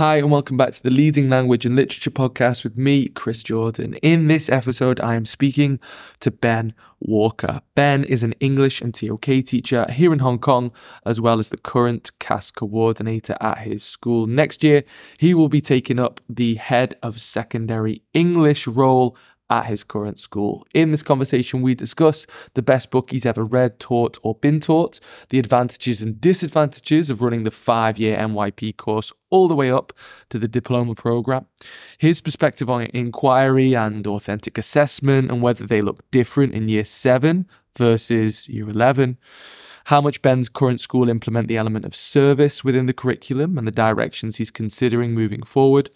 Hi, and welcome back to the Leading Language and Literature podcast with me, Chris Jordan. In this episode, I am speaking to Ben Walker. Ben is an English and TOK teacher here in Hong Kong, as well as the current CAS coordinator at his school. Next year, he will be taking up the head of secondary English role at his current school. In this conversation, we discuss the best book he's ever read, taught, or been taught, the advantages and disadvantages of running the five year MYP course all the way up to the diploma program, his perspective on inquiry and authentic assessment, and whether they look different in year seven versus year 11 how much Ben's current school implement the element of service within the curriculum and the directions he's considering moving forward,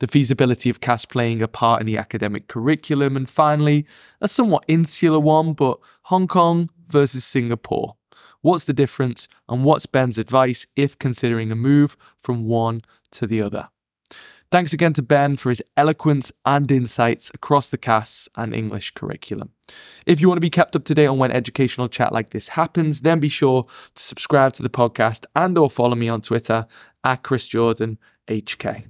the feasibility of CAS playing a part in the academic curriculum, and finally, a somewhat insular one, but Hong Kong versus Singapore. What's the difference, and what's Ben's advice if considering a move from one to the other? Thanks again to Ben for his eloquence and insights across the CAS and English curriculum. If you want to be kept up to date on when educational chat like this happens, then be sure to subscribe to the podcast and or follow me on Twitter at Chris Jordan HK.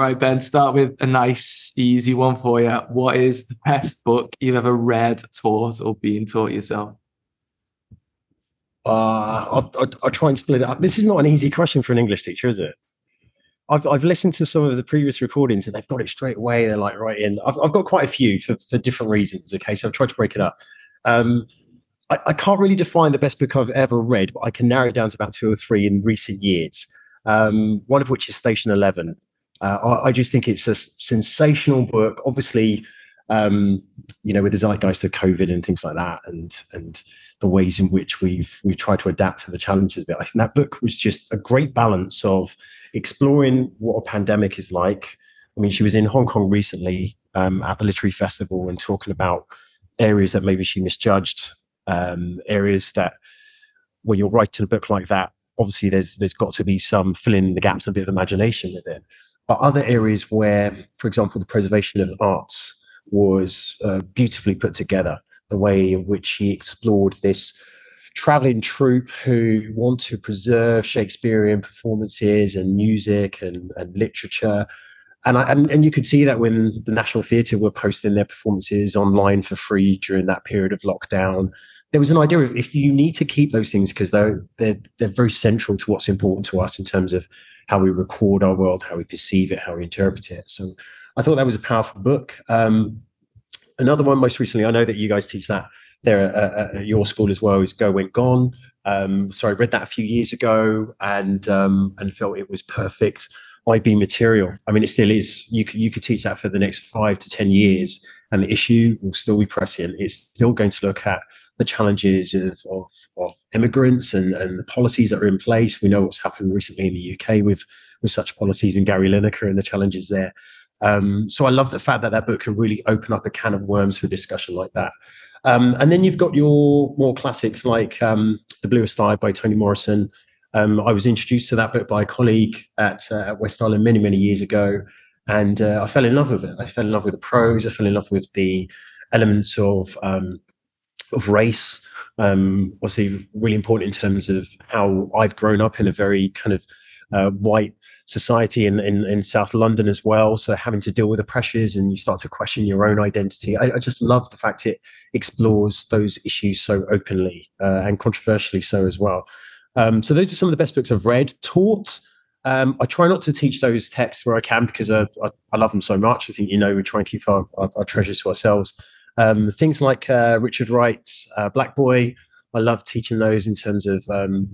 All right, Ben, start with a nice, easy one for you. What is the best book you've ever read, taught, or been taught yourself? Uh, I'll, I'll, try and split it up. This is not an easy question for an English teacher, is it? I've, I've listened to some of the previous recordings and they've got it straight away. They're like right in. I've, I've got quite a few for, for different reasons. Okay, so I've tried to break it up. Um, I, I, can't really define the best book I've ever read, but I can narrow it down to about two or three in recent years. Um, one of which is Station Eleven uh, I, just think it's a sensational book. Obviously, um, you know, with the zeitgeist of COVID and things like that, and and the ways in which we've we've tried to adapt to the challenges a bit. I think that book was just a great balance of exploring what a pandemic is like. I mean, she was in Hong Kong recently um, at the literary festival and talking about areas that maybe she misjudged, um, areas that when you're writing a book like that, obviously there's there's got to be some filling the gaps, and a bit of imagination with it but other areas where, for example, the preservation of arts was uh, beautifully put together, the way in which he explored this traveling troupe who want to preserve Shakespearean performances and music and, and literature. And, I, and, and you could see that when the National Theatre were posting their performances online for free during that period of lockdown, there was an idea of if you need to keep those things because they're they're they're very central to what's important to us in terms of how we record our world, how we perceive it, how we interpret it. So I thought that was a powerful book. Um, another one, most recently, I know that you guys teach that there at, at your school as well, is Go Went Gone. Um, so I read that a few years ago and um, and felt it was perfect IB material. I mean, it still is. You could you could teach that for the next five to ten years, and the issue will still be prescient. It's still going to look at the challenges of, of, of, immigrants and, and the policies that are in place. We know what's happened recently in the UK with, with such policies and Gary Lineker and the challenges there. Um, so I love the fact that that book can really open up a can of worms for discussion like that. Um, and then you've got your more classics like um, The Bluest Eye by Toni Morrison. Um, I was introduced to that book by a colleague at, uh, West Island many, many years ago. And uh, I fell in love with it. I fell in love with the prose. I fell in love with the elements of um, of race. Um, obviously, really important in terms of how I've grown up in a very kind of uh, white society in, in, in, South London as well. So having to deal with the pressures and you start to question your own identity. I, I just love the fact it explores those issues so openly uh, and controversially so as well. Um, so those are some of the best books I've read. Taught. Um, I try not to teach those texts where I can because I, I, I, love them so much. I think you know we try and keep our, our, our treasures to ourselves. Um, things like uh, Richard Wright's uh, Black Boy, I love teaching those in terms of um,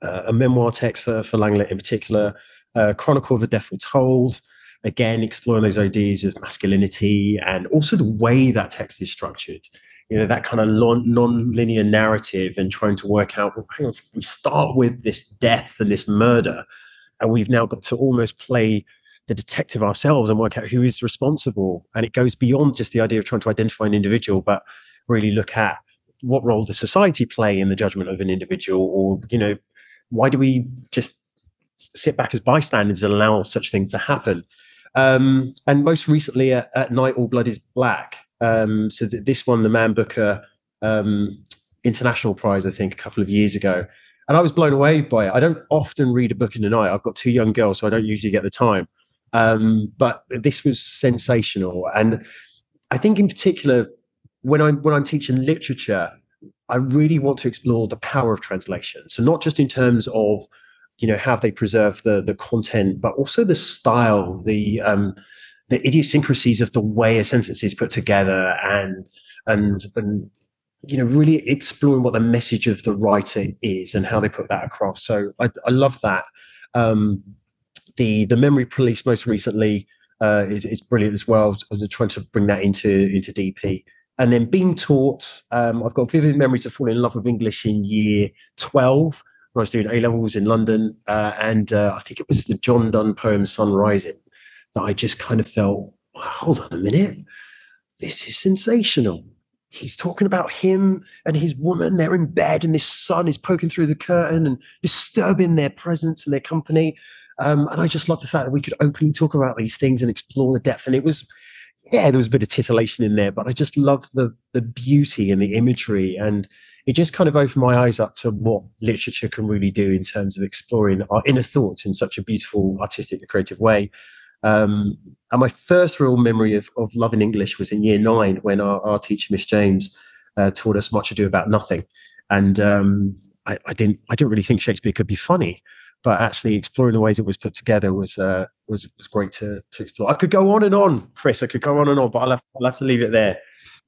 uh, a memoir text for, for Lang Lit in particular, uh, Chronicle of a Death Foretold, again, exploring those ideas of masculinity and also the way that text is structured. You know, that kind of non linear narrative and trying to work out, well, hang on, we start with this death and this murder, and we've now got to almost play the detective ourselves and work out who is responsible. And it goes beyond just the idea of trying to identify an individual, but really look at what role does society play in the judgment of an individual, or you know, why do we just sit back as bystanders and allow such things to happen? Um, and most recently, at, at, night, all blood is black. Um, so th- this one, the Man Booker um, International Prize, I think, a couple of years ago. And I was blown away by it. I don't often read a book in the night. I've got two young girls, so I don't usually get the time. Um, but this was sensational. And I think in particular, when I'm when I'm teaching literature, I really want to explore the power of translation. So not just in terms of you know how they preserve the the content, but also the style, the um, the idiosyncrasies of the way a sentence is put together, and and and you know really exploring what the message of the writer is and how they put that across. So I, I love that. Um, the the memory police most recently uh, is is brilliant as well. I'm trying to bring that into into DP. And then being taught, um, I've got vivid memories of falling in love with English in year 12 when I was doing A levels in London. Uh, and uh, I think it was the John Donne poem Sun Rising that I just kind of felt, hold on a minute, this is sensational. He's talking about him and his woman. They're in bed, and this sun is poking through the curtain and disturbing their presence and their company. Um, and I just love the fact that we could openly talk about these things and explore the depth. And it was, yeah, there was a bit of titillation in there, but I just loved the the beauty and the imagery, and it just kind of opened my eyes up to what literature can really do in terms of exploring our inner thoughts in such a beautiful, artistic, and creative way. Um, and my first real memory of, of loving English was in year nine when our, our teacher, Miss James, uh, taught us much ado about nothing. And um, I, I, didn't, I didn't really think Shakespeare could be funny, but actually exploring the ways it was put together was uh, was was great to to explore. I could go on and on, Chris. I could go on and on, but I'll have, I'll have to leave it there.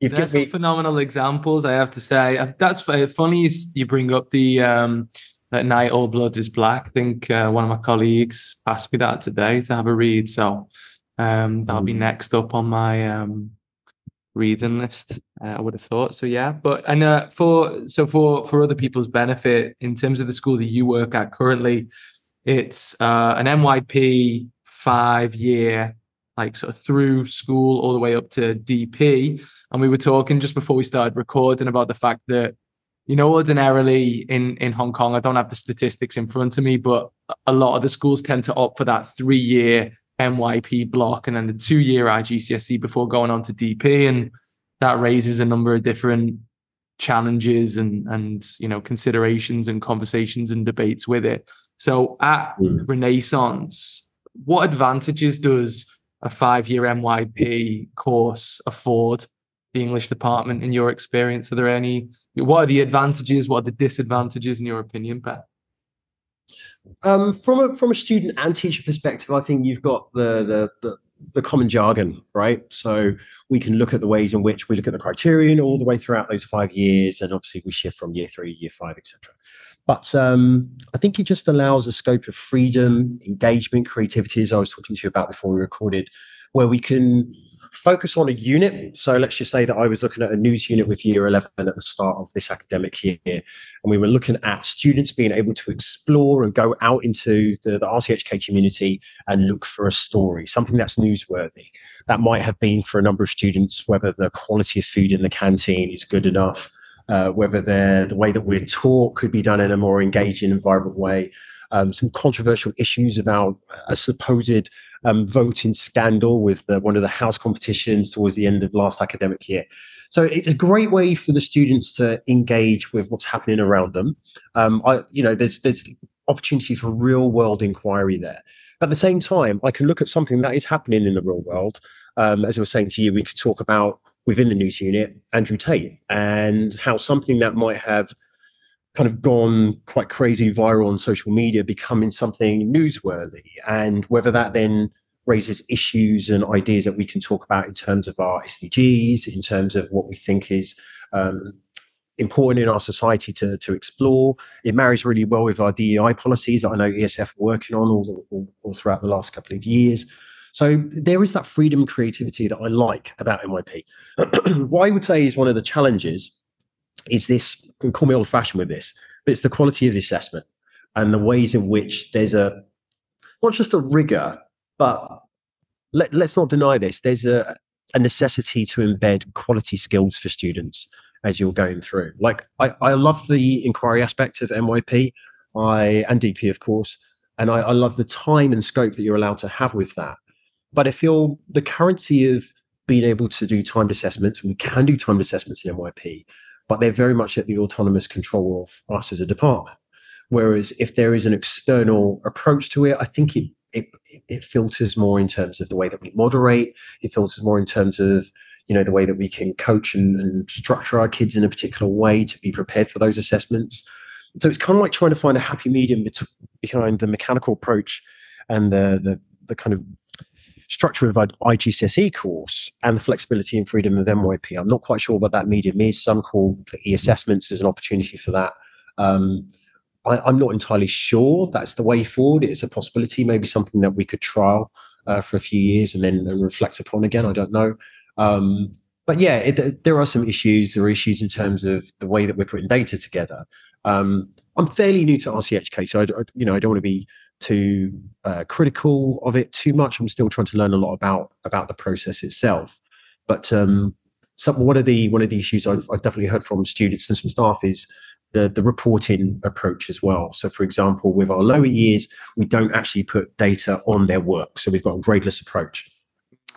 You've There's some me- phenomenal examples, I have to say. Uh, that's funny you bring up the um, that night all blood is black. I think uh, one of my colleagues passed me that today to have a read, so um, that'll be next up on my um, reading list. Uh, I would have thought so. Yeah, but and uh, for so for for other people's benefit, in terms of the school that you work at currently, it's uh, an MYP five year like sort of through school all the way up to DP. And we were talking just before we started recording about the fact that, you know, ordinarily in, in Hong Kong, I don't have the statistics in front of me, but a lot of the schools tend to opt for that three year MYP block and then the two year IGCSE before going on to DP. And that raises a number of different challenges and and you know considerations and conversations and debates with it. So at mm. Renaissance, what advantages does a five year MYP course afford the English department in your experience? Are there any, what are the advantages? What are the disadvantages in your opinion, Ben? Um, from a from a student and teacher perspective, I think you've got the, the the the common jargon, right? So we can look at the ways in which we look at the criterion all the way throughout those five years, and obviously we shift from year three, year five, etc. But um, I think it just allows a scope of freedom, engagement, creativity, as I was talking to you about before we recorded, where we can focus on a unit. So let's just say that I was looking at a news unit with year 11 at the start of this academic year. And we were looking at students being able to explore and go out into the, the RCHK community and look for a story, something that's newsworthy. That might have been for a number of students, whether the quality of food in the canteen is good enough, uh, whether the way that we're taught could be done in a more engaging and vibrant way. Um, some controversial issues about a supposed um, voting scandal with the, one of the house competitions towards the end of last academic year. So it's a great way for the students to engage with what's happening around them. Um, I, you know, there's there's opportunity for real world inquiry there. But at the same time, I can look at something that is happening in the real world. Um, as I was saying to you, we could talk about within the news unit, Andrew Tate, and how something that might have kind of gone quite crazy viral on social media becoming something newsworthy, and whether that then raises issues and ideas that we can talk about in terms of our SDGs, in terms of what we think is um, important in our society to, to explore. It marries really well with our DEI policies that I know ESF are working on all, all, all throughout the last couple of years. So there is that freedom and creativity that I like about MYP. what I would say is one of the challenges is this, call me old fashioned with this, but it's the quality of the assessment and the ways in which there's a, not just a rigor, but let, us not deny this, there's a, a necessity to embed quality skills for students as you're going through. Like I, I love the inquiry aspect of MYP, I and DP of course, and I, I love the time and scope that you're allowed to have with that. But I feel the currency of being able to do timed assessments, we can do timed assessments in MYP, but they're very much at the autonomous control of us as a department. Whereas if there is an external approach to it, I think it it, it filters more in terms of the way that we moderate. It filters more in terms of you know the way that we can coach and, and structure our kids in a particular way to be prepared for those assessments. So it's kind of like trying to find a happy medium between, behind the mechanical approach and the the, the kind of structure of IGCSE course and the flexibility and freedom of MYP. I'm not quite sure what that medium is. Some call e-assessments as an opportunity for that. Um, I, am not entirely sure that's the way forward. It's a possibility, maybe something that we could trial uh, for a few years and then and reflect upon again. I don't know. Um, but yeah, it, there are some issues. There are issues in terms of the way that we're putting data together. Um, I'm fairly new to RCHK, so I, you know I don't want to be too uh, critical of it too much. I'm still trying to learn a lot about about the process itself. But um, some, one of the one of the issues I've, I've definitely heard from students and some staff is the, the reporting approach as well. So, for example, with our lower years, we don't actually put data on their work. So, we've got a gradeless approach.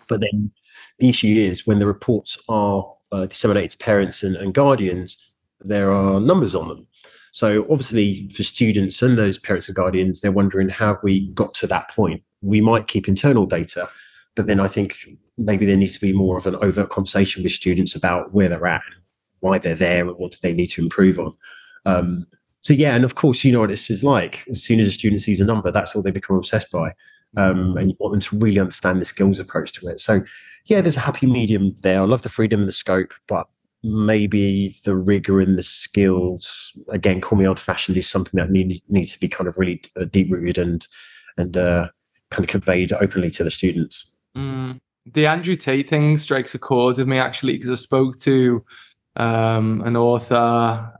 But then the issue is when the reports are uh, disseminated to parents and, and guardians, there are numbers on them. So, obviously, for students and those parents and guardians, they're wondering how we got to that point. We might keep internal data, but then I think maybe there needs to be more of an overt conversation with students about where they're at, why they're there, and what do they need to improve on. Um, so yeah, and of course, you know what this is like. As soon as a student sees a number, that's all they become obsessed by, um, and you want them to really understand the skills approach to it. So yeah, there's a happy medium there. I love the freedom and the scope, but maybe the rigor and the skills again call me old fashioned is something that need, needs to be kind of really uh, deep rooted and and uh, kind of conveyed openly to the students mm. the andrew tate thing strikes a chord with me actually because i spoke to um, an author.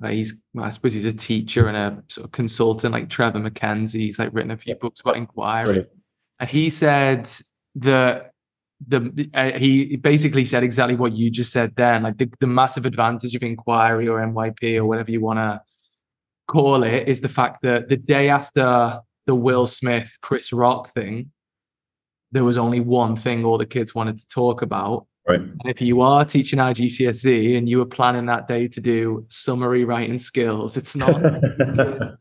Uh, he's, I suppose, he's a teacher and a sort of consultant, like Trevor MacKenzie. He's like written a few books about inquiry, Brilliant. and he said that the uh, he basically said exactly what you just said then, like the, the massive advantage of inquiry or MYP or whatever you want to call it is the fact that the day after the Will Smith Chris Rock thing, there was only one thing all the kids wanted to talk about, Right. And if you are teaching IGCSE and you were planning that day to do summary writing skills, it's not.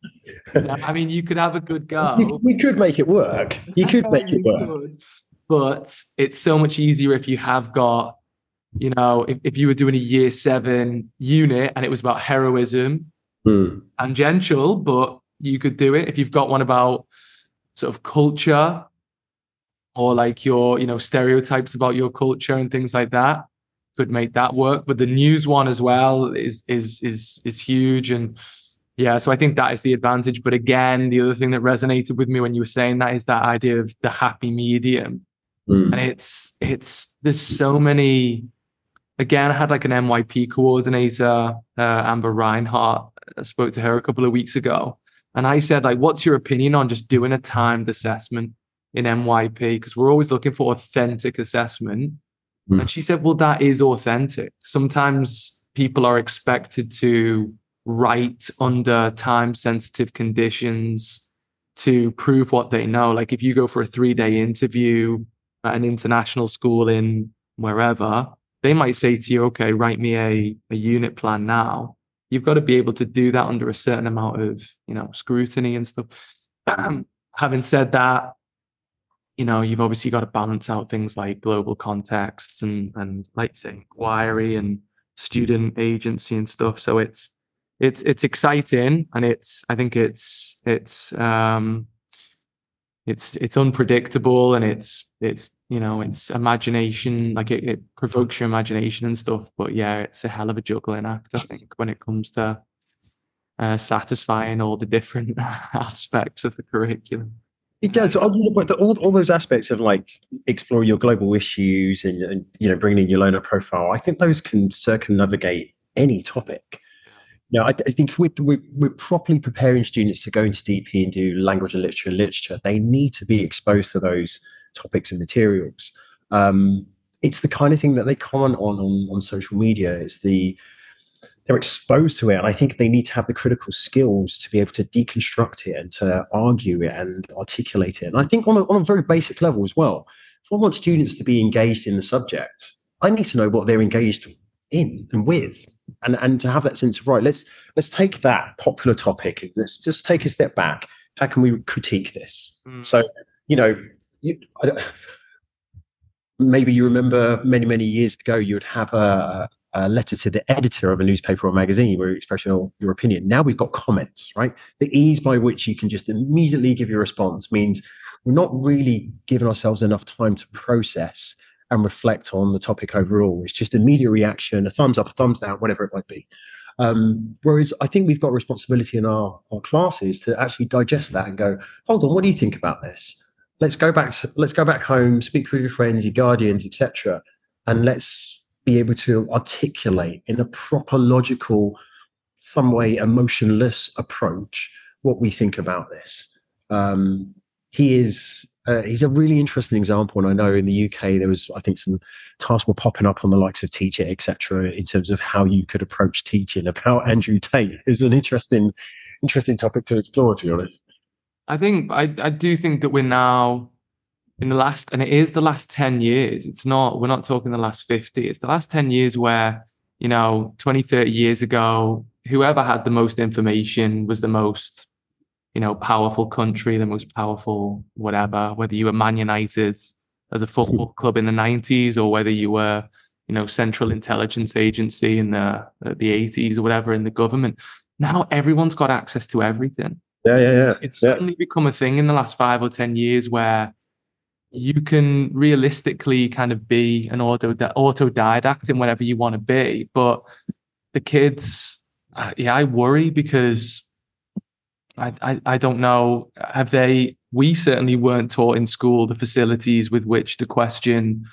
I mean, you could have a good go. We could make it work. You could make it work. But it's so much easier if you have got, you know, if, if you were doing a year seven unit and it was about heroism, mm. tangential, but you could do it. If you've got one about sort of culture or like your you know stereotypes about your culture and things like that could make that work but the news one as well is is is is huge and yeah so i think that is the advantage but again the other thing that resonated with me when you were saying that is that idea of the happy medium mm. and it's it's there's so many again i had like an myp coordinator uh, amber reinhardt I spoke to her a couple of weeks ago and i said like what's your opinion on just doing a timed assessment in MYP because we're always looking for authentic assessment. Mm. And she said, well, that is authentic. Sometimes people are expected to write under time sensitive conditions to prove what they know. Like if you go for a three day interview at an international school in wherever, they might say to you, okay, write me a, a unit plan now. You've got to be able to do that under a certain amount of, you know, scrutiny and stuff. Having said that, you know, you've obviously got to balance out things like global contexts and and like say inquiry and student agency and stuff. So it's it's it's exciting and it's I think it's it's um it's it's unpredictable and it's it's you know it's imagination like it, it provokes your imagination and stuff but yeah it's a hell of a juggling act i think when it comes to uh, satisfying all the different aspects of the curriculum it does. But all, all those aspects of like exploring your global issues and, and you know bringing in your learner profile, I think those can circumnavigate any topic. Know, I, I think we're, we're, we're, properly preparing students to go into DP and do language and literature and literature, they need to be exposed to those topics and materials. Um, it's the kind of thing that they comment on on, on social media. It's the they're exposed to it and i think they need to have the critical skills to be able to deconstruct it and to argue it and articulate it and i think on a, on a very basic level as well if i want students to be engaged in the subject i need to know what they're engaged in and with and and to have that sense of right let's let's take that popular topic let's just take a step back. How can we critique this? Mm. so you know you, maybe you remember many many years ago you would have a, a letter to the editor of a newspaper or magazine where you express your, your opinion. Now we've got comments right? The ease by which you can just immediately give your response means we're not really giving ourselves enough time to process and reflect on the topic overall. It's just immediate reaction, a thumbs up, a thumbs down, whatever it might be. Um, whereas I think we've got responsibility in our, our classes to actually digest that and go, hold on, what do you think about this? Let's go back. To, let's go back home, speak with your friends, your guardians, etc., and let's be able to articulate in a proper, logical, some way emotionless approach what we think about this. Um, he is uh, he's a really interesting example. And I know in the UK there was, I think, some tasks were popping up on the likes of Teachit, etc., in terms of how you could approach teaching. About Andrew Tate is an interesting, interesting topic to explore. To be honest, I think I I do think that we're now in the last, and it is the last ten years. It's not we're not talking the last fifty. It's the last ten years where you know 20, 30 years ago, whoever had the most information was the most you know, powerful country, the most powerful whatever, whether you were Man United as a football club in the 90s or whether you were, you know, Central Intelligence Agency in the the 80s or whatever in the government. Now everyone's got access to everything. Yeah, yeah, yeah. It's certainly yeah. become a thing in the last five or 10 years where you can realistically kind of be an auto autodidact in whatever you want to be. But the kids, uh, yeah, I worry because I, I, I don't know. Have they? We certainly weren't taught in school the facilities with which to question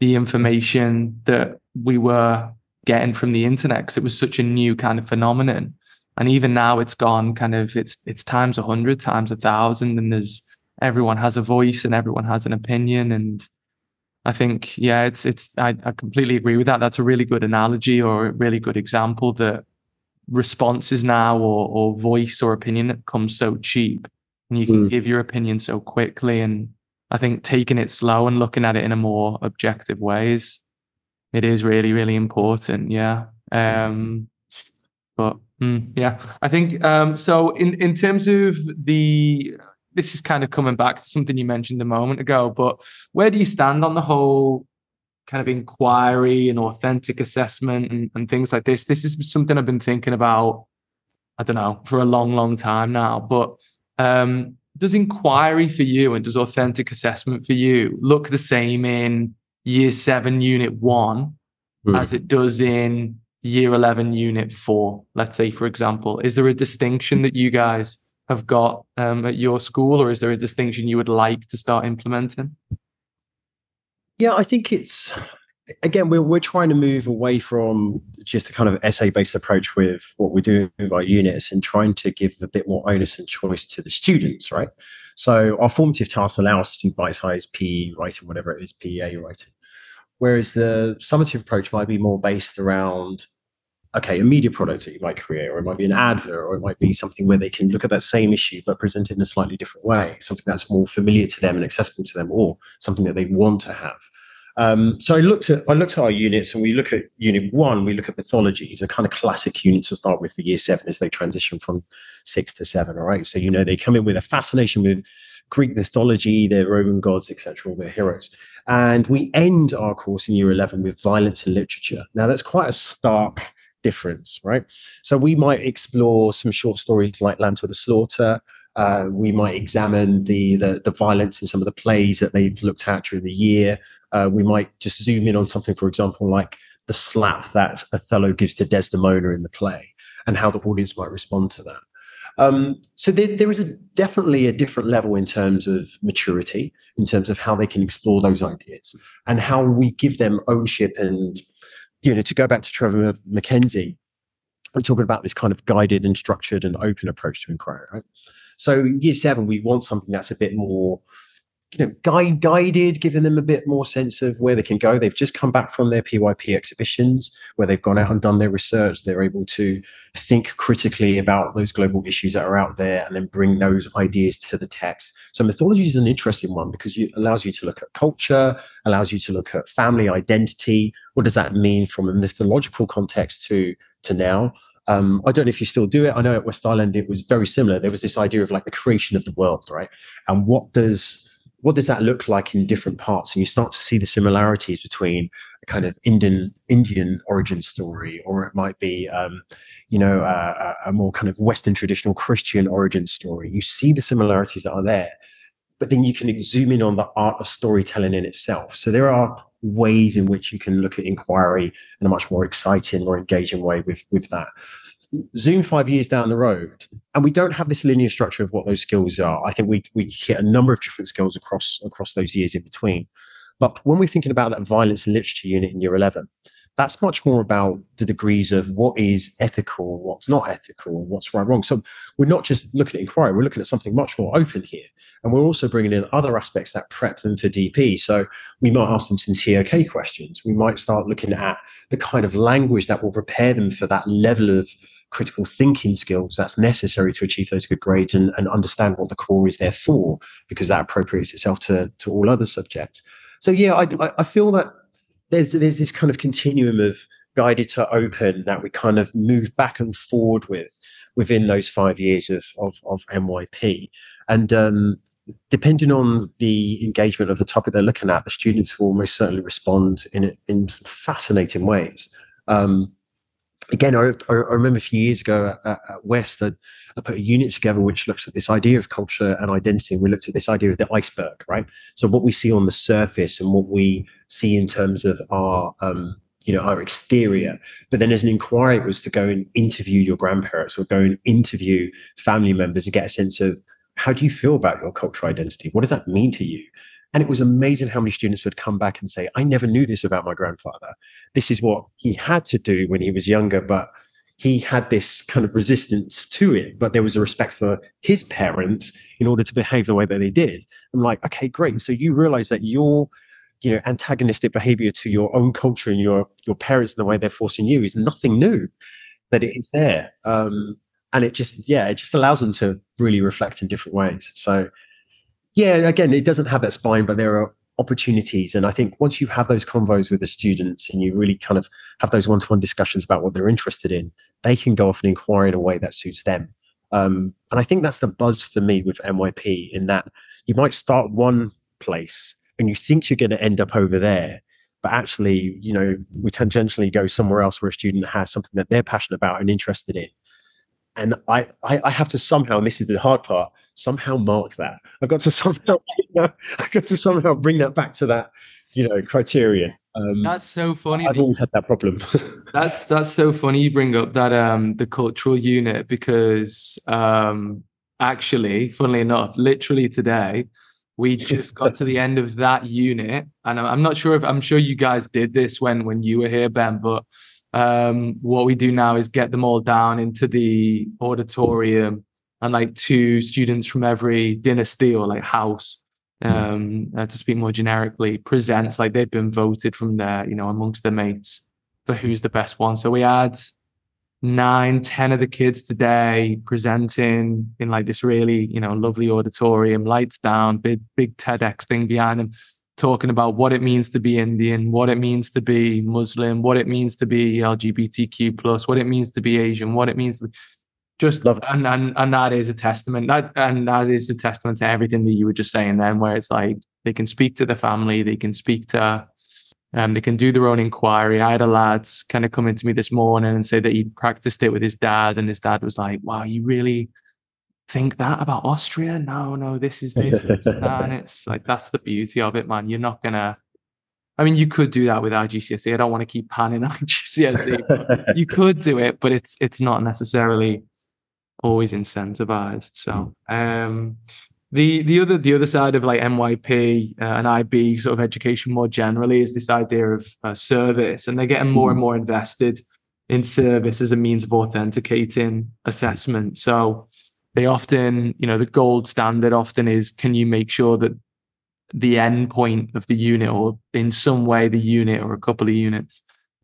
the information that we were getting from the internet because it was such a new kind of phenomenon. And even now, it's gone kind of it's it's times a hundred, times a thousand, and there's everyone has a voice and everyone has an opinion. And I think, yeah, it's it's I, I completely agree with that. That's a really good analogy or a really good example that responses now or, or voice or opinion that comes so cheap and you can mm. give your opinion so quickly and i think taking it slow and looking at it in a more objective way is it is really really important yeah um but mm, yeah i think um so in in terms of the this is kind of coming back to something you mentioned a moment ago but where do you stand on the whole kind of inquiry and authentic assessment and, and things like this. This is something I've been thinking about, I don't know, for a long, long time now. But um, does inquiry for you and does authentic assessment for you look the same in year seven, unit one, mm. as it does in year 11, unit four? Let's say, for example, is there a distinction that you guys have got um, at your school, or is there a distinction you would like to start implementing? Yeah, I think it's again we're we're trying to move away from just a kind of essay based approach with what we're doing with our units and trying to give a bit more onus and choice to the students, right? So our formative tasks allow us to do bite-sized PE writing, whatever it is, PEA writing. Whereas the summative approach might be more based around okay, a media product that you might create, or it might be an advert, or it might be something where they can look at that same issue but present it in a slightly different way, something that's more familiar to them and accessible to them, or something that they want to have. Um, so I looked at I looked at our units, and we look at unit one. We look at mythologies, a kind of classic unit to start with for year seven as they transition from six to seven. All right, so you know they come in with a fascination with Greek mythology, their Roman gods, etc., all their heroes, and we end our course in year eleven with violence and literature. Now that's quite a stark difference, right? So we might explore some short stories like Lamb to the Slaughter. Uh, we might examine the, the, the violence in some of the plays that they've looked at during the year. Uh, we might just zoom in on something, for example, like the slap that Othello gives to Desdemona in the play, and how the audience might respond to that. Um, so there, there is a, definitely a different level in terms of maturity, in terms of how they can explore those ideas, and how we give them ownership and you know, to go back to Trevor MacKenzie, we're talking about this kind of guided and structured and open approach to inquiry, right? So year seven, we want something that's a bit more you know, guide, guided, giving them a bit more sense of where they can go. They've just come back from their PYP exhibitions where they've gone out and done their research. They're able to think critically about those global issues that are out there and then bring those ideas to the text. So mythology is an interesting one because it allows you to look at culture, allows you to look at family identity. What does that mean from a mythological context to to now? Um, I don't know if you still do it. I know at West Island it was very similar. There was this idea of like the creation of the world, right? And what does what does that look like in different parts? And you start to see the similarities between a kind of Indian Indian origin story, or it might be, um, you know, a more kind of Western traditional Christian origin story. You see the similarities that are there, but then you can zoom in on the art of storytelling in itself. So there are ways in which you can look at inquiry in a much more exciting or engaging way with with that zoom five years down the road and we don't have this linear structure of what those skills are. I think we we hit a number of different skills across across those years in between. But when we're thinking about that violence and literature unit in year 11 that's much more about the degrees of what is ethical, what's not ethical, what's right, wrong. So we're not just looking at inquiry, we're looking at something much more open here. And we're also bringing in other aspects that prep them for DP. So we might ask them some TOK questions. We might start looking at the kind of language that will prepare them for that level of critical thinking skills that's necessary to achieve those good grades and, and understand what the core is there for, because that appropriates itself to, to all other subjects. So yeah, I, I feel that there's there's this kind of continuum of guided to open that we kind of move back and forward with within those five years of of, of MYP, and um, depending on the engagement of the topic they're looking at, the students will most certainly respond in in fascinating ways. Um, again, I, I, remember a few years ago at, at West, I, I, put a unit together which looks at this idea of culture and identity. We looked at this idea of the iceberg, right? So what we see on the surface and what we see in terms of our, um, you know, our exterior. But then as an inquiry, it was to go and interview your grandparents or go and interview family members and get a sense of how do you feel about your cultural identity? What does that mean to you? And it was amazing how many students would come back and say, I never knew this about my grandfather. This is what he had to do when he was younger, but he had this kind of resistance to it, but there was a respect for his parents in order to behave the way that they did. I'm like, okay, great. So you realize that your, you know, antagonistic behavior to your own culture and your your parents and the way they're forcing you is nothing new. That it is there. Um, and it just, yeah, it just allows them to really reflect in different ways. So yeah, again, it doesn't have that spine, but there are opportunities. And I think once you have those convos with the students and you really kind of have those one to one discussions about what they're interested in, they can go off and inquire in a way that suits them. Um, and I think that's the buzz for me with MYP in that you might start one place and you think you're going to end up over there. But actually, you know, we tangentially go somewhere else where a student has something that they're passionate about and interested in and I, I, I have to somehow, and this is the hard part, somehow mark that. I've got to somehow, I've got to somehow bring that back to that, you know, criterion. Um, that's so funny. I've always had that problem. that's that's so funny. You bring up that um the cultural unit because um actually, funnily enough, literally today we just got to the end of that unit, and I'm not sure if I'm sure you guys did this when when you were here, Ben, but um, what we do now is get them all down into the auditorium and like two students from every dynasty or like house um, uh, to speak more generically presents like they've been voted from there you know amongst their mates for who's the best one. So we had nine ten of the kids today presenting in like this really you know lovely auditorium lights down big big tedx thing behind them talking about what it means to be Indian, what it means to be Muslim, what it means to be LGBTQ plus, what it means to be Asian, what it means to be just love and, and and that is a testament that and that is a testament to everything that you were just saying then where it's like they can speak to the family they can speak to um they can do their own inquiry. I had a lad kind of come into me this morning and say that he practiced it with his dad and his dad was like wow you really think that about Austria. No, no, this is this, this that. And it's like that's the beauty of it, man. You're not gonna I mean, you could do that with IGCSE. I don't want to keep panning on IGCSE. you could do it, but it's it's not necessarily always incentivized. So um the the other the other side of like MYP uh, and IB sort of education more generally is this idea of uh, service, and they're getting more and mm. more invested in service as a means of authenticating assessment. So they often, you know, the gold standard often is can you make sure that the end point of the unit or in some way the unit or a couple of units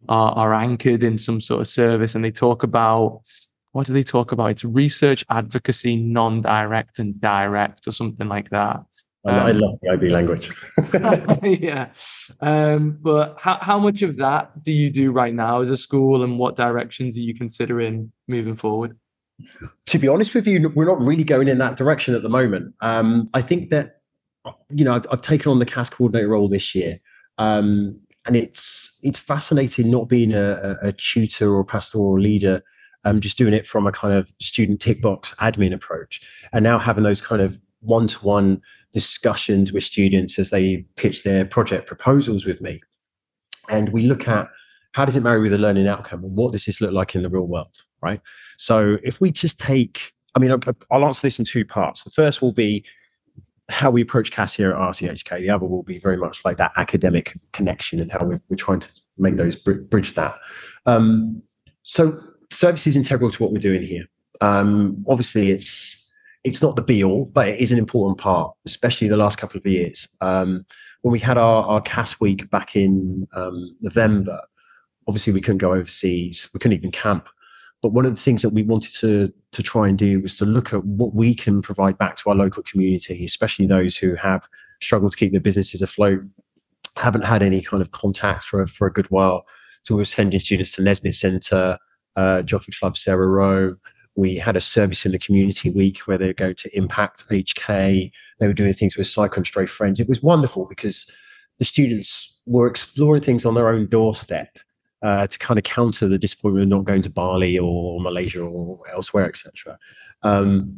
are, are anchored in some sort of service and they talk about what do they talk about it's research advocacy non-direct and direct or something like that um, I love the IB language. yeah. Um, but how, how much of that do you do right now as a school and what directions are you considering moving forward? To be honest with you, we're not really going in that direction at the moment. Um, I think that, you know, I've, I've, taken on the CAS coordinator role this year. Um, and it's it's fascinating not being a, a tutor or pastoral leader, um, just doing it from a kind of student tick box admin approach, and now having those kind of one to one discussions with students as they pitch their project proposals with me. And we look at how does it marry with the learning outcome and what does this look like in the real world, right? So if we just take, I mean, I'll answer this in two parts. The first will be how we approach CAS here at RCHK. The other will be very much like that academic connection and how we're, trying to make those bridge that. Um, so service is integral to what we're doing here. Um, obviously, it's it's not the be all, but it is an important part, especially the last couple of years. Um, when we had our, our CAS week back in um, November, obviously we couldn't go overseas, we couldn't even camp. But one of the things that we wanted to to try and do was to look at what we can provide back to our local community, especially those who have struggled to keep their businesses afloat, haven't had any kind of contact for for a good while. So we were sending students to Nesbitt Centre, uh, Jockey Club Sarah Roe, we had a service in the community week where they go to Impact HK. They were doing things with Saikung Stray Friends. It was wonderful because the students were exploring things on their own doorstep uh, to kind of counter the disappointment of not going to Bali or Malaysia or elsewhere, etc. Um,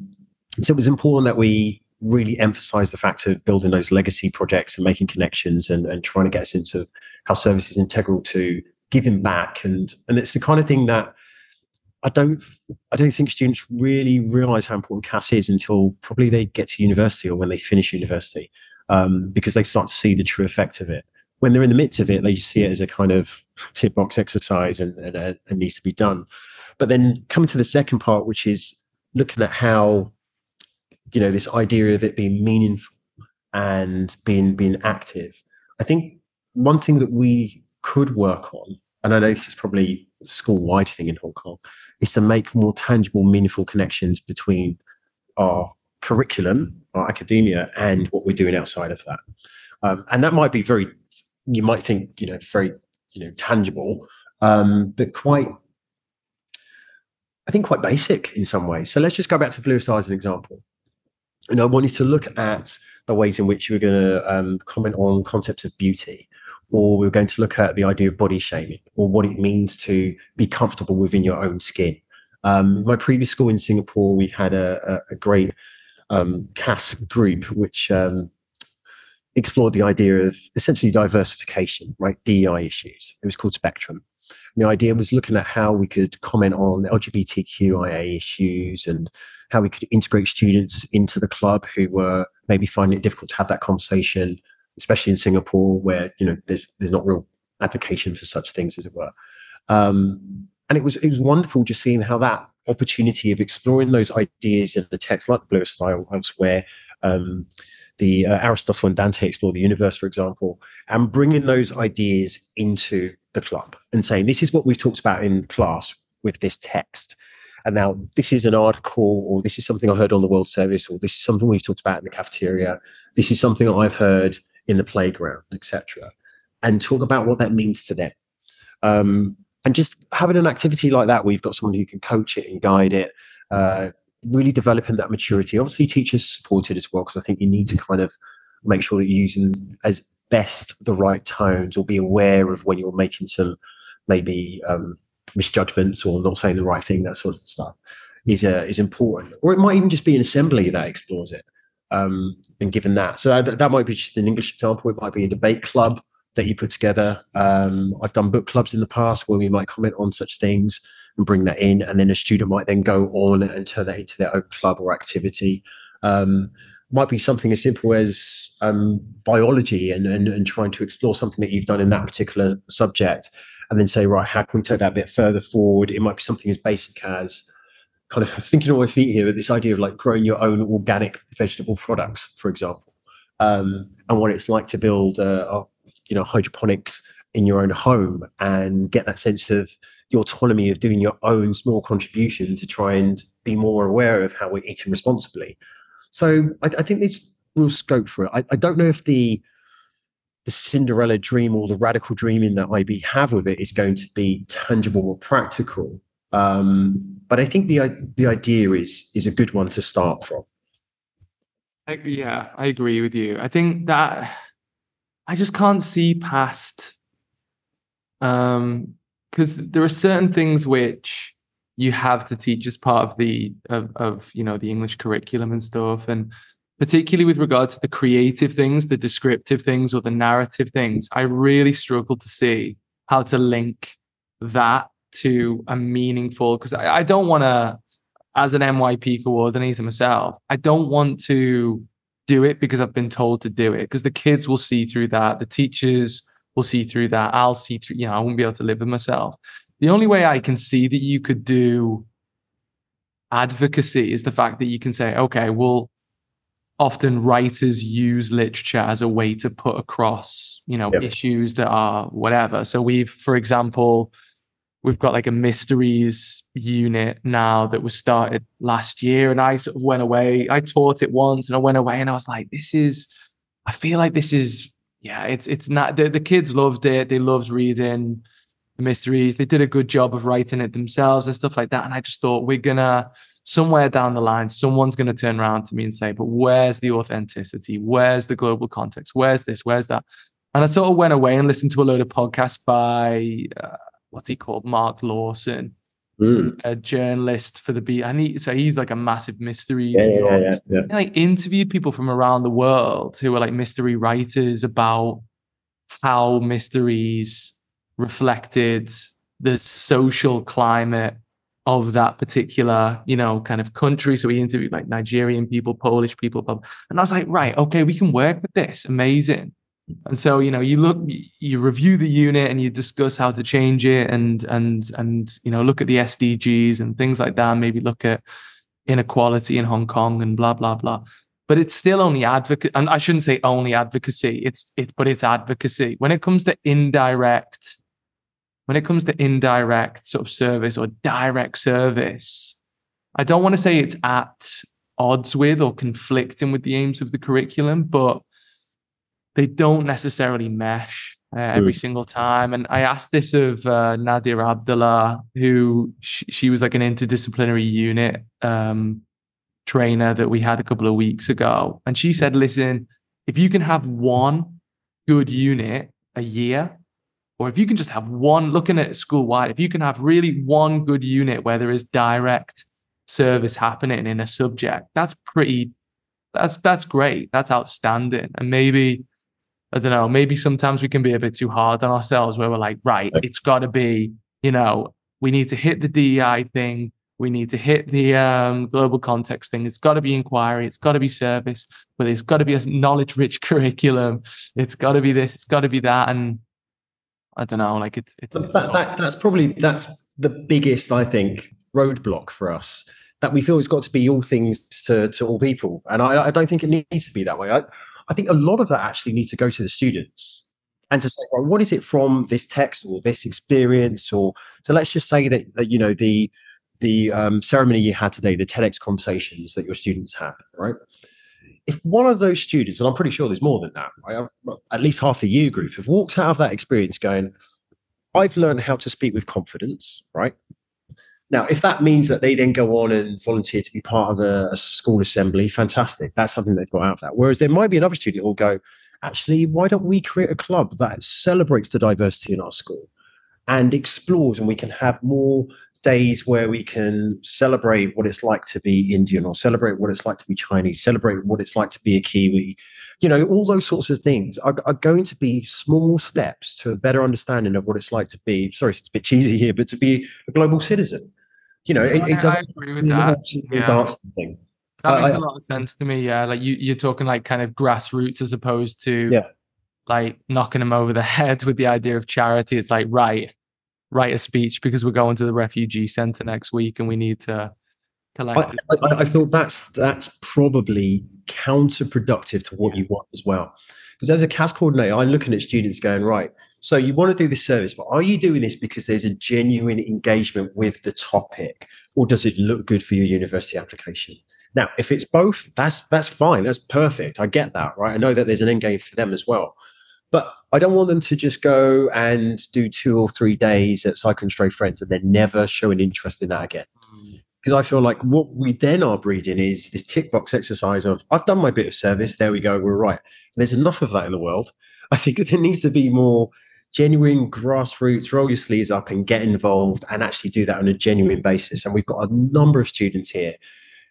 so it was important that we really emphasize the fact of building those legacy projects and making connections and, and trying to get a sense of how service is integral to giving back and and it's the kind of thing that I don't I don't think students really realise how important CAS is until probably they get to university or when they finish university, um, because they start to see the true effect of it. When they're in the midst of it, they see it as a kind of tick box exercise and, and, uh, and needs to be done. But then coming to the second part, which is looking at how you know this idea of it being meaningful and being being active. I think one thing that we could work on, and I know this is probably school wide thing in Hong Kong, is to make more tangible, meaningful connections between our curriculum, our academia, and what we're doing outside of that. Um, and that might be very, you might think, you know, very, you know, tangible, um, but quite, I think, quite basic in some ways. So let's just go back to Bluest Eye as an example. And I want you to look at the ways in which you're going to um, comment on concepts of beauty or we're going to look at the idea of body shaming or what it means to be comfortable within your own skin. Um, my previous school in Singapore, we had a, a, a great um, CAS group which um, explored the idea of essentially diversification, right? DEI issues. It was called Spectrum. And the idea was looking at how we could comment on LGBTQIA issues and how we could integrate students into the club who were maybe finding it difficult to have that conversation especially in Singapore, where you know there's there's not real advocation for such things, as it were. Um, and it was it was wonderful just seeing how that opportunity of exploring those ideas in the text, like the Bluest Eye elsewhere, um, the uh, Aristotle and Dante explore the universe, for example, and bringing those ideas into the club and saying this is what we've talked about in class with this text. And now this is an article, or this is something I heard on the World Service, or this is something we've talked about in the cafeteria. This is something I've heard in the playground, etc., and talk about what that means to them. Um, and just having an activity like that, where you've got someone who can coach it and guide it, uh, really developing that maturity. Obviously, teachers support it as well, because I think you need to kind of make sure that you're using as best the right tones or be aware of when you're making some maybe um, misjudgments or not saying the right thing, that sort of stuff is uh, is important. Or it might even just be an assembly that explores it um, and given that. So that, that might be just an English example. It might be a debate club that you put together. Um, I've done book clubs in the past where we might comment on such things and bring that in, and then a student might then go on and turn that into their own club or activity. Um, might be something as simple as um, biology and, and, and trying to explore something that you've done in that particular subject, and then say, right, how can we take that a bit further forward? It might be something as basic as kind of thinking on my feet here with this idea of like growing your own organic vegetable products, for example. um, and what it's like to build, uh, you know, hydroponics in your own home and get that sense of the autonomy of doing your own small contribution to try and be more aware of how we're eating responsibly. So I, I think there's real scope for it. I, I don't know if the the Cinderella dream or the radical dreaming that IB have with it is going to be tangible or practical. Um, but I think the the idea is is a good one to start from. I, yeah, I agree with you. I think that I just can't see past um because there are certain things which you have to teach as part of the of, of you know the English curriculum and stuff and particularly with regard to the creative things, the descriptive things, or the narrative things, I really struggle to see how to link that to a meaningful. Because I, I, don't want to, as an MYP coordinator myself, I don't want to do it because I've been told to do it. Because the kids will see through that, the teachers will see through that. I'll see through. You know, I won't be able to live with myself. The only way I can see that you could do advocacy is the fact that you can say, okay, well often writers use literature as a way to put across you know yep. issues that are whatever so we've for example we've got like a mysteries unit now that was started last year and i sort of went away i taught it once and i went away and i was like this is i feel like this is yeah it's it's not the, the kids loved it they loved reading the mysteries they did a good job of writing it themselves and stuff like that and i just thought we're gonna somewhere down the line, someone's to turn around to me and say, but where's the authenticity? Where's the global context? Where's this? Where's that? And I sort of went away and listened to a load of podcasts by, uh, what's he called? Mark Lawson, mm. a journalist for the Beeb. And he, so he's like a massive mystery. Yeah, yeah, yeah, yeah. He, like interviewed people from around the world who are like mystery writers about how mysteries reflected the social climate of that particular, you know, kind of country. So we interviewed like Nigerian people, Polish people, and I was like, right, okay, we can work with this. Amazing. And so, you know, you look, you review the unit and you discuss how to change it and, and, and, you know, look at the SDGs and things like that. Maybe look at inequality in Hong Kong and blah, blah, blah. But it's still only advocate. And I shouldn't say only advocacy. It's, it, but it's advocacy. When it comes to indirect when it comes to indirect sort of service or direct service, I don't want to say it's at odds with or conflicting with the aims of the curriculum, but they don't necessarily mesh uh, every mm. single time. And I asked this of uh, Nadia Abdullah, who she, she, was like an interdisciplinary unit um, trainer that we had a couple of weeks ago. And she said, listen, if you can have one good unit a year, or if you can just have one looking at school wide, if you can have really one good unit where there is direct service happening in a subject, that's pretty that's that's great. That's outstanding. And maybe I don't know, maybe sometimes we can be a bit too hard on ourselves where we're like, right, it's gotta be, you know, we need to hit the DEI thing, we need to hit the um, global context thing. It's got to be inquiry. It's got to be service, but it's got to be a knowledge rich curriculum. It's got to be this. It's got to be that. And I don't know. Like it's it's, it's that, that, that's probably that's the biggest I think roadblock for us that we feel it's got to be all things to to all people, and I, I don't think it needs to be that way. I I think a lot of that actually needs to go to the students and to say, well, what is it from this text or this experience, or so let's just say that, that you know the the um, ceremony you had today, the TEDx conversations that your students had, right? if one of those students, and I'm pretty sure there's more than that, right? at least half the year group, have walked out of that experience going, I've learned how to speak with confidence, right? Now, if that means that they then go on and volunteer to be part of a, a school assembly, fantastic. That's something they've got out of that. Whereas there might be another student who will go, actually, why don't we create a club that celebrates the diversity in our school and explores and we can have more days where we can celebrate what it's like to be Indian or celebrate what it's like to be Chinese, celebrate what it's like to be a Kiwi. You know, all those sorts of things are, are going to be small steps to a better understanding of what it's like to be, sorry, it's a bit cheesy here, but to be a global citizen. You know, it, it doesn't I agree with that. Yeah. thing. That makes a lot of sense to me. Yeah, like you, you're talking like kind of grassroots as opposed to yeah. like knocking them over the head with the idea of charity. It's like right, write a speech because we're going to the refugee center next week and we need to I, I, I, feel that's that's probably counterproductive to what you want as well. Because as a CAS coordinator, I'm looking at students going, right, so you want to do this service, but are you doing this because there's a genuine engagement with the topic, or does it look good for your university application? Now, if it's both, that's that's fine. That's perfect. I get that, right? I know that there's an end game for them as well. But I don't want them to just go and do two or three days at Saikung Stray Friends and then never show an interest in that again. Because mm. I feel like what we then are breeding is this tick box exercise of I've done my bit of service. There we go. We're right. And there's enough of that in the world. I think there needs to be more genuine grassroots, roll your sleeves up and get involved and actually do that on a genuine basis. And we've got a number of students here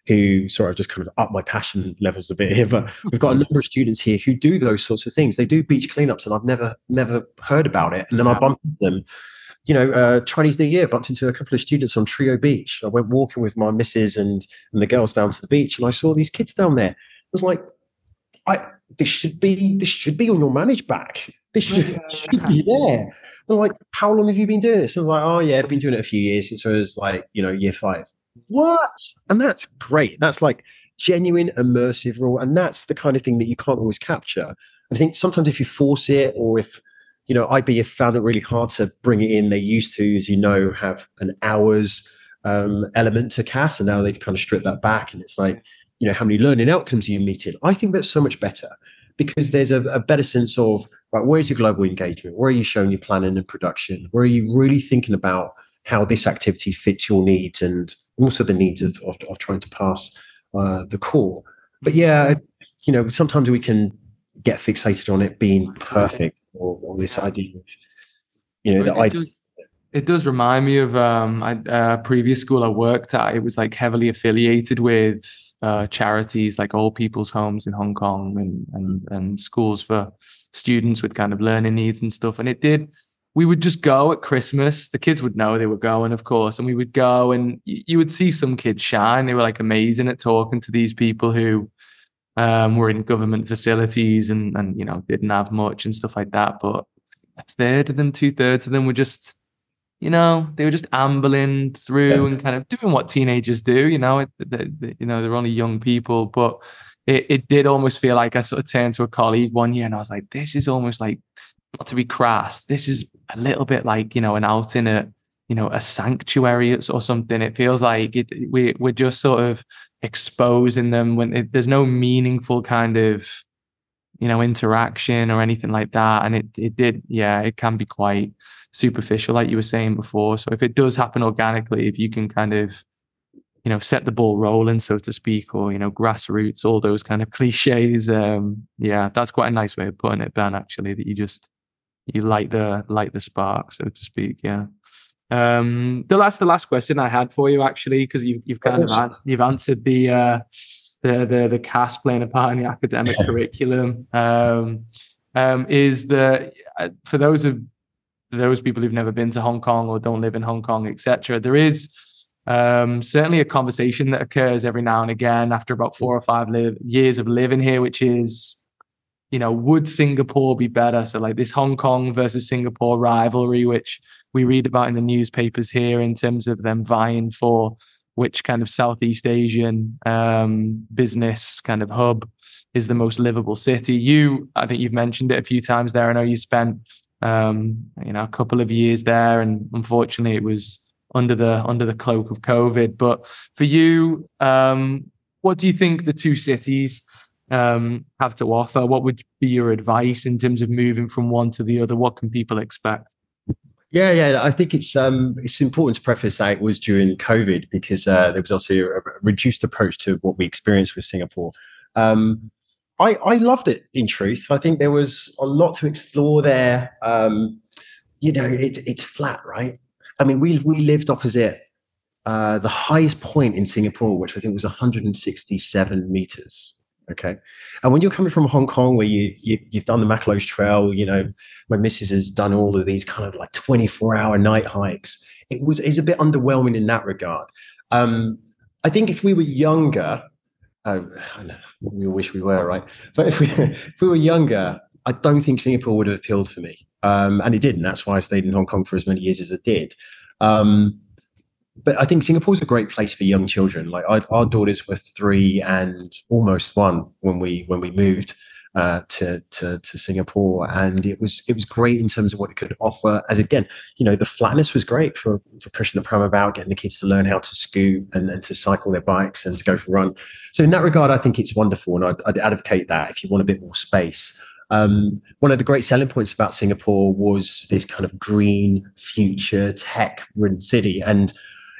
who, sorry, I've just kind of up my passion levels a bit here, but we've got a number of students here who do those sorts of things. They do beach cleanups, and I've never, never heard about it. And then I bumped them. You know, uh, Chinese New Year, bumped into a couple of students on Trio Beach. I went walking with my missus and and the girls down to the beach, and I saw these kids down there. I was like, I this should be this should be on your ManageBac. This should, should be there. And like, how long have you been doing this? And I'm like, oh yeah, I've been doing it a few years since I was like, you know, year five what? And that's great. That's like genuine immersive rule. And that's the kind of thing that you can't always capture. I think sometimes if you force it or if, you know, IB have found it really hard to bring it in. They used to, as you know, have an hours um, element to CAS, and now they've kind of stripped that back. And it's like, you know, how many learning outcomes are you meeting? I think that's so much better because there's a, a better sense of, right, where's your global engagement? Where are you showing your planning and production? Where are you really thinking about how this activity fits your needs and also the needs of, of, of trying to pass uh, the core. But yeah, you know, sometimes we can get fixated on it being perfect or, or this idea of, you know, the idea. It does remind me of um, a uh, previous school I worked at. It was like heavily affiliated with uh, charities like All People's Homes in Hong Kong and, and and schools for students with kind of learning needs and stuff. And it did we would just go at Christmas. The kids would know they were going, of course, and we would go and you would see some kids shine. They were like amazing at talking to these people who um, were in government facilities and and you know didn't have much and stuff like that. But a third of them, two thirds of them were just, you know, they were just ambling through and kind of doing what teenagers do. You know, they, they, you know, they're only young people, but it, it did almost feel like I sort of turned to a colleague one year and I was like, this is almost like not to be crass, this is a little bit like you know an out in a you know a sanctuary or something. It feels like it, we we're just sort of exposing them when it, there's no meaningful kind of you know interaction or anything like that. And it it did yeah it can be quite superficial like you were saying before. So if it does happen organically, if you can kind of you know set the ball rolling so to speak or you know grassroots all those kind of cliches um yeah that's quite a nice way of putting it ben actually that you just you light the light the spark, so to speak. Yeah. Um, the last the last question I had for you actually, because you, you've kind of an, you've answered the uh, the the the CAS playing a part in the academic curriculum. Um, um, is the uh, for those of those people who've never been to Hong Kong or don't live in Hong Kong, etc. There is um, certainly a conversation that occurs every now and again after about four or five live, years of living here, which is you know, would Singapore be better? So, like this Hong Kong versus Singapore rivalry, which we read about in the newspapers here in terms of them vying for which kind of Southeast Asian um, business kind of hub is the most livable city. You, I think you've mentioned it a few times there. I know you spent, um, you know, a couple of years there, and unfortunately, it was under the under the cloak of COVID. But for you, um, what do you think the two cities? Um, have to offer? What would be your advice in terms of moving from one to the other? What can people expect? Yeah, yeah, I think it's um, it's important to preface that it was during COVID because uh, there was also a reduced approach to what we experienced with Singapore. Um, I, I loved it. In truth, I think there was a lot to explore there. Um, you know, it, it's flat, right? I mean, we we lived opposite uh, the highest point in Singapore, which I think was 167 meters. Okay. And when you're coming from Hong Kong, where you, you have done the MacLehose Trail, you know, my missus has done all of these kind of like 24 hour night hikes. It was is a bit underwhelming in that regard. Um, I think if we were younger, uh, we wish we were right, but if we if we were younger, I don't think Singapore would have appealed for me, um, and it didn't. That's why I stayed in Hong Kong for as many years as I did. Um, but I think Singapore's a great place for young children. Like our, our daughters were three and almost one when we when we moved uh, to, to to Singapore, and it was it was great in terms of what it could offer. As again, you know, the flatness was great for for pushing the pram about, getting the kids to learn how to scoot and, and to cycle their bikes and to go for a run. So in that regard, I think it's wonderful, and I'd, I'd advocate that if you want a bit more space. Um, one of the great selling points about Singapore was this kind of green future tech city. And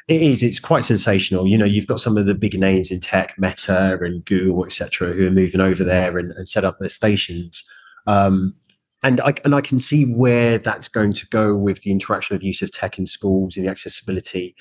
it is, it's quite sensational. You know, you've got some of the big names in tech, Meta and Google, etc., who are moving over there and, and set up their stations. Um, and I, and I can see where that's going to go with the interaction of use of tech in schools and the accessibility.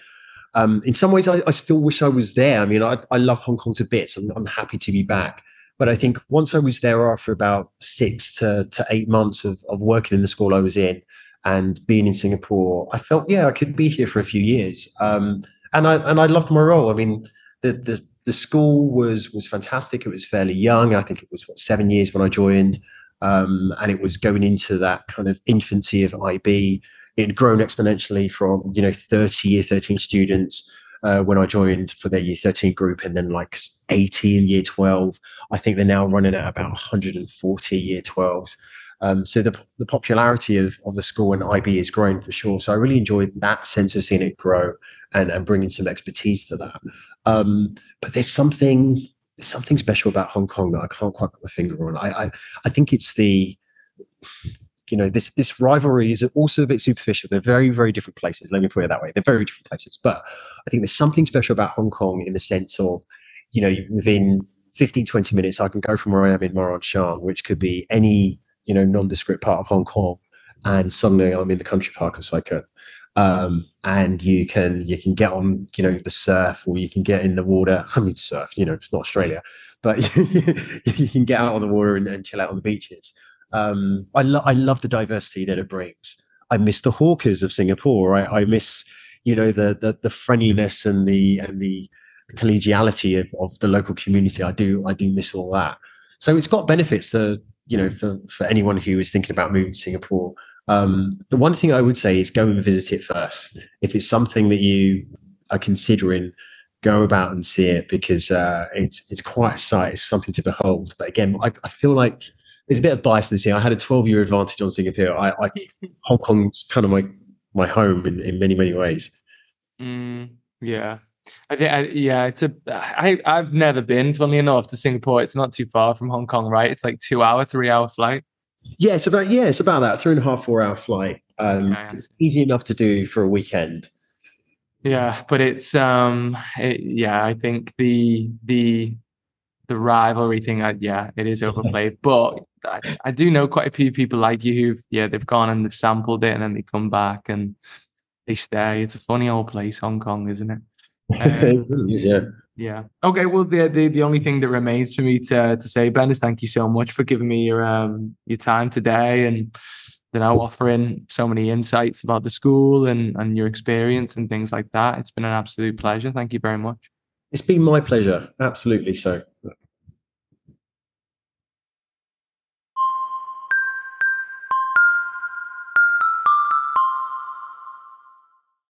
Um, in some ways, I, I, still wish I was there. I mean, I, I love Hong Kong to bits. I'm, I'm happy to be back. But I think once I was there after about six to, to eight months of, of working in the school I was in and being in Singapore, I felt, yeah, I could be here for a few years. Um, and I and I loved my role. I mean, the, the the school was was fantastic. It was fairly young. I think it was what seven years when I joined, um, and it was going into that kind of infancy of IB. It had grown exponentially from you know thirty year thirteen students uh, when I joined for their year 13 group and then like 18 year 12. I think they're now running at about 140 year 12s. Um, so the, the popularity of, of the school and IB is growing for sure. So I really enjoyed that sense of seeing it grow and, and bringing some expertise to that. Um, but there's something there's something special about Hong Kong that I can't quite put my finger on. I, I, I think it's the you know this this rivalry is also a bit superficial they're very very different places let me put it that way they're very different places but i think there's something special about hong kong in the sense of you know within 15 20 minutes i can go from where i am in Shan, which could be any you know nondescript part of hong kong and suddenly i'm in the country park of Sai Kung um, and you can you can get on you know the surf or you can get in the water i mean surf you know it's not australia but you can get out on the water and, and chill out on the beaches um, I, love I love the diversity that it brings. I miss the hawkers of Singapore. I, I miss, you know, the, the, the friendliness and the and the collegiality of, of the local community. I do I do miss all that. So it's got benefits to you know for for anyone who is thinking about moving to Singapore. Um, the one thing I would say is go and visit it first. If it's something that you are considering, go about and see it because uh, it's it's quite a sight. It's something to behold. But again, I, I feel like there's a bit of bias in this year. I had a 12 year advantage on Singapore. I, I Hong Kong's kind of my my home in, in many many ways. Mm, yeah. I think, I, yeah, it's a. I I've never been. Funnily enough, to Singapore. It's not too far from Hong Kong, right? It's like two hour, three hour flight. Yeah, it's about yeah, it's about that three and a half, four hour flight. Um, okay. It's easy enough to do for a weekend. Yeah, but it's um, it, yeah, I think the the the rivalry thing, I, yeah, it is overplayed. but I, I, do know quite a few people like you who've, yeah, they've gone and they've sampled it and then they come back and they stay. It's a funny old place, Hong Kong, isn't it? Um, yeah. Yeah. Okay. Well, the, the the only thing that remains for me to to say, Ben, is thank you so much for giving me your um your time today and you know offering so many insights about the school and and your experience and things like that. It's been an absolute pleasure. Thank you very much. It's been my pleasure. Absolutely so.